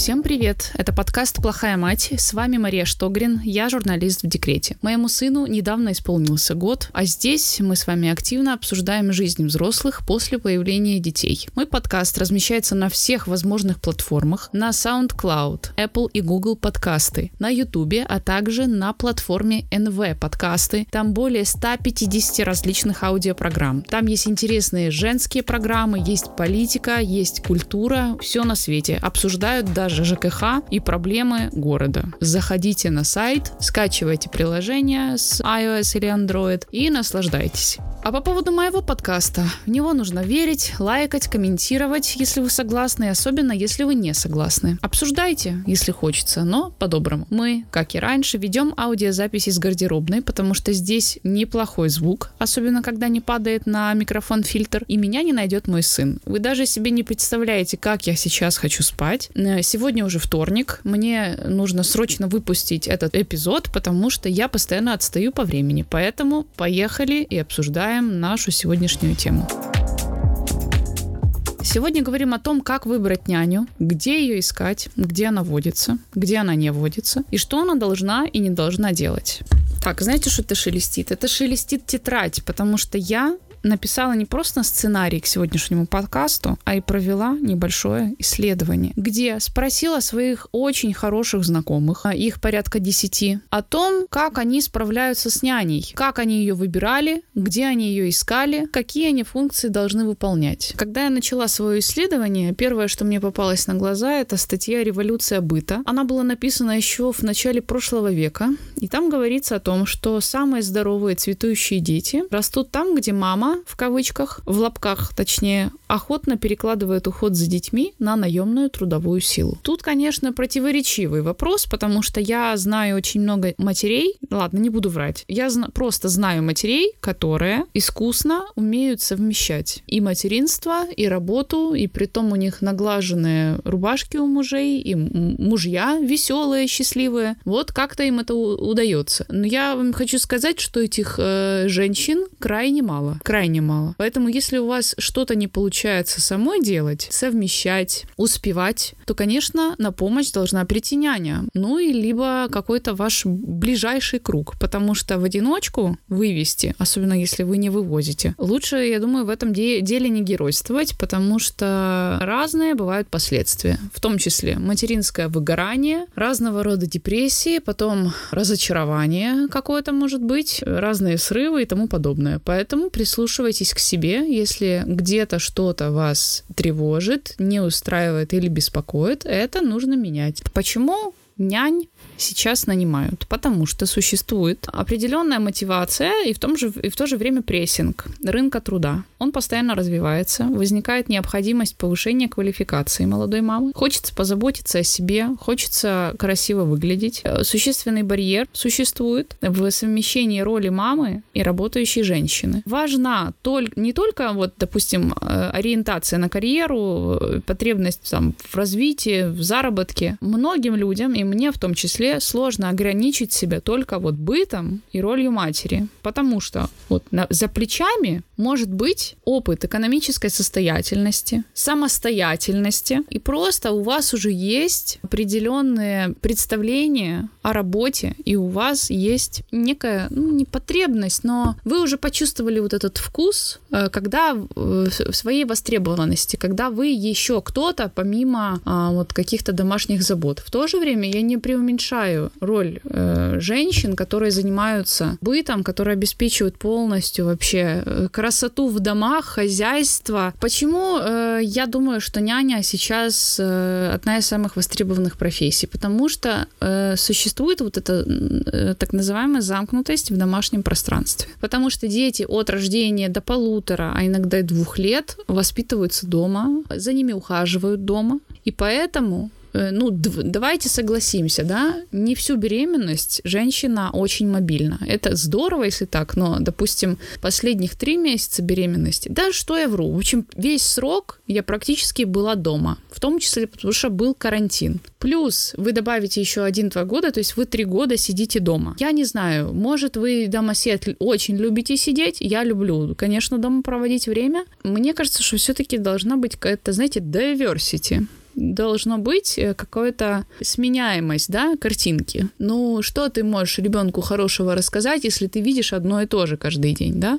Всем привет! Это подкаст «Плохая мать». С вами Мария Штогрин, я журналист в декрете. Моему сыну недавно исполнился год, а здесь мы с вами активно обсуждаем жизнь взрослых после появления детей. Мой подкаст размещается на всех возможных платформах, на SoundCloud, Apple и Google подкасты, на YouTube, а также на платформе NV подкасты. Там более 150 различных аудиопрограмм. Там есть интересные женские программы, есть политика, есть культура, все на свете. Обсуждают даже ЖКХ и проблемы города. Заходите на сайт, скачивайте приложение с iOS или Android и наслаждайтесь. А по поводу моего подкаста, в него нужно верить, лайкать, комментировать, если вы согласны, особенно если вы не согласны. Обсуждайте, если хочется, но по-доброму. Мы, как и раньше, ведем аудиозапись из гардеробной, потому что здесь неплохой звук, особенно когда не падает на микрофон фильтр, и меня не найдет мой сын. Вы даже себе не представляете, как я сейчас хочу спать. Э, сегодня уже вторник, мне нужно срочно выпустить этот эпизод, потому что я постоянно отстаю по времени. Поэтому поехали и обсуждаем нашу сегодняшнюю тему. Сегодня говорим о том, как выбрать няню, где ее искать, где она водится, где она не водится, и что она должна и не должна делать. Так, знаете, что это шелестит? Это шелестит тетрадь, потому что я написала не просто сценарий к сегодняшнему подкасту, а и провела небольшое исследование, где спросила своих очень хороших знакомых, а их порядка десяти, о том, как они справляются с няней, как они ее выбирали, где они ее искали, какие они функции должны выполнять. Когда я начала свое исследование, первое, что мне попалось на глаза, это статья «Революция быта». Она была написана еще в начале прошлого века, и там говорится о том, что самые здоровые цветущие дети растут там, где мама в кавычках, в лапках точнее, охотно перекладывает уход за детьми на наемную трудовую силу. Тут, конечно, противоречивый вопрос, потому что я знаю очень много матерей, ладно, не буду врать, я зна- просто знаю матерей, которые искусно умеют совмещать и материнство, и работу, и при том у них наглаженные рубашки у мужей, и мужья веселые, счастливые. Вот как-то им это удается. Но я вам хочу сказать, что этих э, женщин крайне мало. Крайне крайне мало. Поэтому, если у вас что-то не получается самой делать, совмещать, успевать, то, конечно, на помощь должна прийти няня. Ну и либо какой-то ваш ближайший круг, потому что в одиночку вывести, особенно если вы не вывозите, лучше, я думаю, в этом де- деле не геройствовать, потому что разные бывают последствия, в том числе материнское выгорание, разного рода депрессии, потом разочарование какое-то может быть, разные срывы и тому подобное. Поэтому прислушивайтесь прислушивайтесь к себе, если где-то что-то вас тревожит, не устраивает или беспокоит, это нужно менять. Почему нянь сейчас нанимают, потому что существует определенная мотивация и в, том же, и в то же время прессинг рынка труда. Он постоянно развивается, возникает необходимость повышения квалификации молодой мамы. Хочется позаботиться о себе, хочется красиво выглядеть. Э, существенный барьер существует в совмещении роли мамы и работающей женщины. Важна только, не только, вот, допустим, э, ориентация на карьеру, э, потребность там, в развитии, в заработке. Многим людям, и мне в том числе, сложно ограничить себя только вот бытом и ролью матери, потому что вот на, за плечами может быть опыт экономической состоятельности, самостоятельности, и просто у вас уже есть определенные представления о работе, и у вас есть некая, ну, не но вы уже почувствовали вот этот вкус, э, когда в своей востребованности, когда вы еще кто-то помимо а, вот каких-то домашних забот. В то же время я не преуменьшаю роль э, женщин, которые занимаются бытом, которые обеспечивают полностью вообще э, красоту в домах, хозяйство. Почему э, я думаю, что няня сейчас э, одна из самых востребованных профессий? Потому что э, существует вот эта э, так называемая замкнутость в домашнем пространстве. Потому что дети от рождения до полутора, а иногда и двух лет воспитываются дома, за ними ухаживают дома. И поэтому ну, давайте согласимся, да, не всю беременность женщина очень мобильна. Это здорово, если так, но, допустим, последних три месяца беременности, да, что я вру, в общем, весь срок я практически была дома, в том числе потому что был карантин. Плюс вы добавите еще один-два года, то есть вы три года сидите дома. Я не знаю, может, вы домосед очень любите сидеть, я люблю, конечно, дома проводить время. Мне кажется, что все-таки должна быть какая-то, знаете, diversity должно быть э, какая-то сменяемость, да, картинки. Ну, что ты можешь ребенку хорошего рассказать, если ты видишь одно и то же каждый день, да?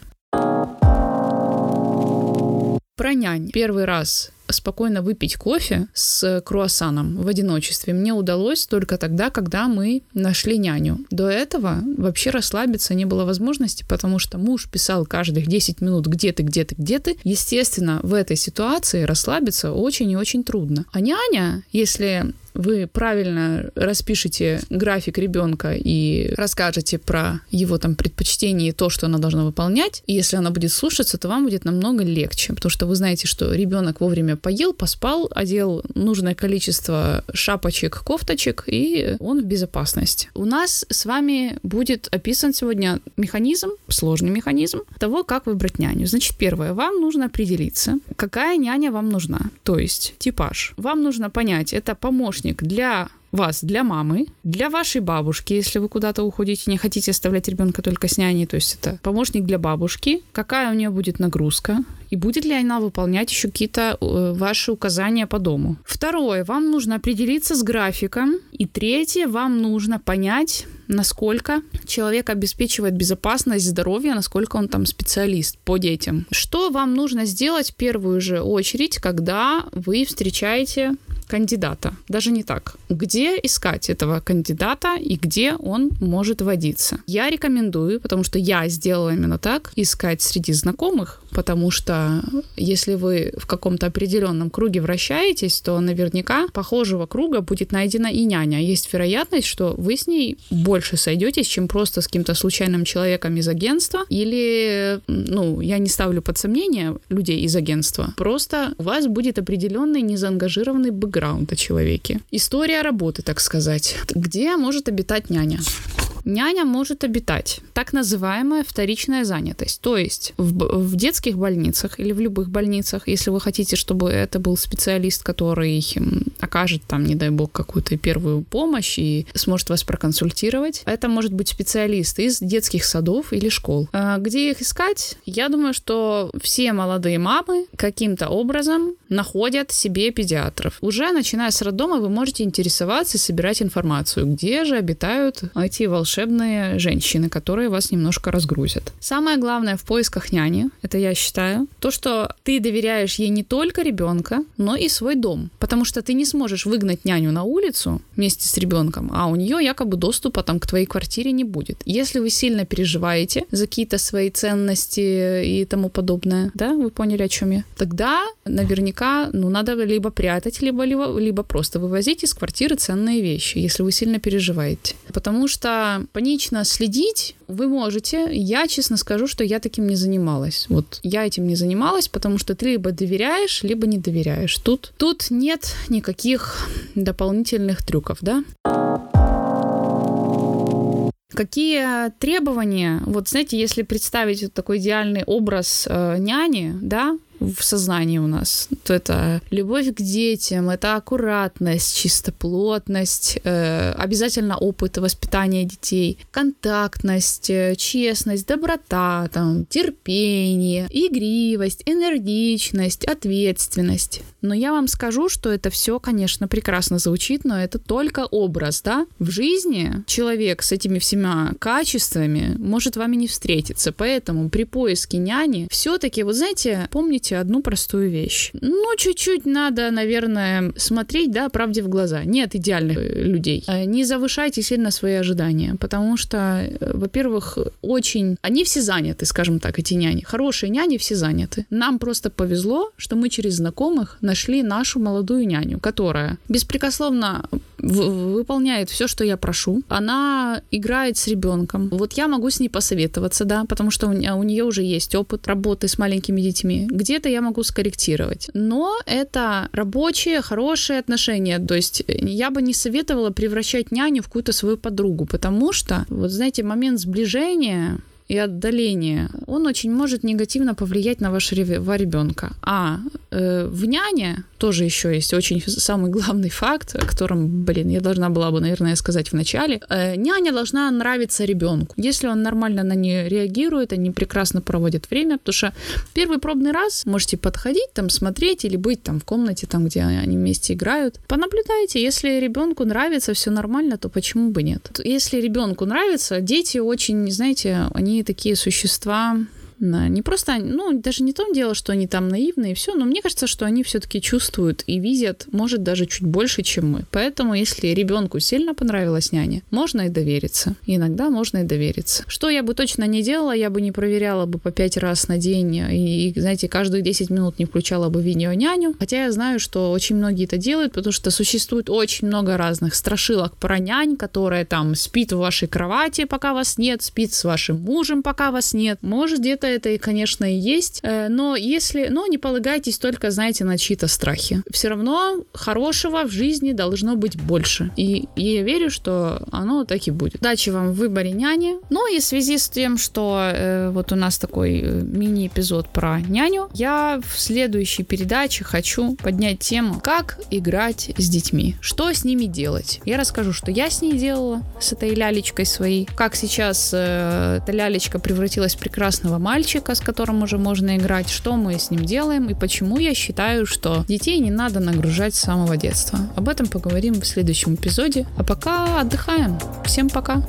Про нянь. Первый раз спокойно выпить кофе с круассаном в одиночестве мне удалось только тогда, когда мы нашли няню. До этого вообще расслабиться не было возможности, потому что муж писал каждых 10 минут где ты, где ты, где ты. Естественно, в этой ситуации расслабиться очень и очень трудно. А няня, если вы правильно распишете график ребенка и расскажете про его там предпочтения и то, что она должна выполнять, и если она будет слушаться, то вам будет намного легче, потому что вы знаете, что ребенок вовремя поел, поспал, одел нужное количество шапочек, кофточек, и он в безопасности. У нас с вами будет описан сегодня механизм, сложный механизм того, как выбрать няню. Значит, первое, вам нужно определиться, какая няня вам нужна, то есть типаж. Вам нужно понять, это помощник для вас для мамы, для вашей бабушки, если вы куда-то уходите, не хотите оставлять ребенка только с няней, то есть это помощник для бабушки, какая у нее будет нагрузка, и будет ли она выполнять еще какие-то э, ваши указания по дому. Второе, вам нужно определиться с графиком. И третье, вам нужно понять, насколько человек обеспечивает безопасность здоровья, насколько он там специалист по детям. Что вам нужно сделать в первую же очередь, когда вы встречаете кандидата. Даже не так. Где искать этого кандидата и где он может водиться? Я рекомендую, потому что я сделала именно так, искать среди знакомых, потому что если вы в каком-то определенном круге вращаетесь, то наверняка похожего круга будет найдена и няня. Есть вероятность, что вы с ней больше сойдетесь, чем просто с каким-то случайным человеком из агентства или, ну, я не ставлю под сомнение людей из агентства, просто у вас будет определенный незаангажированный бэкграунд о человеке. История работы, так сказать. Где может обитать няня? Няня может обитать. Так называемая вторичная занятость. То есть в, в детских больницах или в любых больницах, если вы хотите, чтобы это был специалист, который окажет там, не дай бог, какую-то первую помощь и сможет вас проконсультировать, это может быть специалист из детских садов или школ. А где их искать? Я думаю, что все молодые мамы каким-то образом находят себе педиатров. Уже начиная с роддома вы можете интересоваться и собирать информацию, где же обитают эти волшебные женщины, которые вас немножко разгрузят. Самое главное в поисках няни, это я считаю, то, что ты доверяешь ей не только ребенка, но и свой дом. Потому что ты не сможешь выгнать няню на улицу вместе с ребенком, а у нее якобы доступа там к твоей квартире не будет. Если вы сильно переживаете за какие-то свои ценности и тому подобное, да, вы поняли, о чем я, тогда наверняка, ну, надо либо прятать, либо, либо, либо просто вывозить из квартиры ценные вещи, если вы сильно переживаете. Потому что панично следить вы можете. Я честно скажу, что я таким не занималась. Вот я этим не занималась, потому что ты либо доверяешь, либо не доверяешь. Тут, тут нет никаких дополнительных трюков, да? Какие требования, вот знаете, если представить вот такой идеальный образ э, няни, да, в сознании у нас, то это любовь к детям, это аккуратность, чистоплотность, э, обязательно опыт воспитания детей, контактность, э, честность, доброта, там, терпение, игривость, энергичность, ответственность. Но я вам скажу, что это все, конечно, прекрасно звучит, но это только образ, да? В жизни человек с этими всеми качествами может вами не встретиться, поэтому при поиске няни все-таки, вот знаете, помните помните одну простую вещь. Ну, чуть-чуть надо, наверное, смотреть, да, правде в глаза. Нет идеальных э, людей. Э, не завышайте сильно свои ожидания, потому что, э, во-первых, очень... Они все заняты, скажем так, эти няни. Хорошие няни все заняты. Нам просто повезло, что мы через знакомых нашли нашу молодую няню, которая беспрекословно выполняет все, что я прошу. Она играет с ребенком. Вот я могу с ней посоветоваться, да, потому что у, у нее уже есть опыт работы с маленькими детьми. Где-то я могу скорректировать. Но это рабочие, хорошие отношения. То есть я бы не советовала превращать няню в какую-то свою подругу, потому что, вот знаете, момент сближения и отдаление, он очень может негативно повлиять на вашего ребенка. А э, в няне тоже еще есть очень самый главный факт, о котором, блин, я должна была бы, наверное, сказать в начале. Э, няня должна нравиться ребенку. Если он нормально на нее реагирует, они прекрасно проводят время, потому что первый пробный раз можете подходить, там, смотреть или быть там в комнате, там, где они вместе играют. Понаблюдайте, если ребенку нравится, все нормально, то почему бы нет? Если ребенку нравится, дети очень, знаете, они такие существа, не просто, ну, даже не том дело, что они там наивные и все, но мне кажется, что они все-таки чувствуют и видят, может, даже чуть больше, чем мы. Поэтому, если ребенку сильно понравилась няня, можно и довериться. иногда можно и довериться. Что я бы точно не делала, я бы не проверяла бы по пять раз на день и, и знаете, каждые 10 минут не включала бы видео няню. Хотя я знаю, что очень многие это делают, потому что существует очень много разных страшилок про нянь, которая там спит в вашей кровати, пока вас нет, спит с вашим мужем, пока вас нет. Может, где-то это, и, конечно, и есть, э, но если, но не полагайтесь только, знаете, на чьи-то страхи. Все равно хорошего в жизни должно быть больше. И, и я верю, что оно так и будет. Удачи вам в выборе няни. Ну и в связи с тем, что э, вот у нас такой э, мини-эпизод про няню, я в следующей передаче хочу поднять тему, как играть с детьми, что с ними делать. Я расскажу, что я с ней делала, с этой лялечкой своей, как сейчас э, эта лялечка превратилась в прекрасного мальчика, мальчика, с которым уже можно играть, что мы с ним делаем и почему я считаю, что детей не надо нагружать с самого детства. Об этом поговорим в следующем эпизоде. А пока отдыхаем. Всем пока!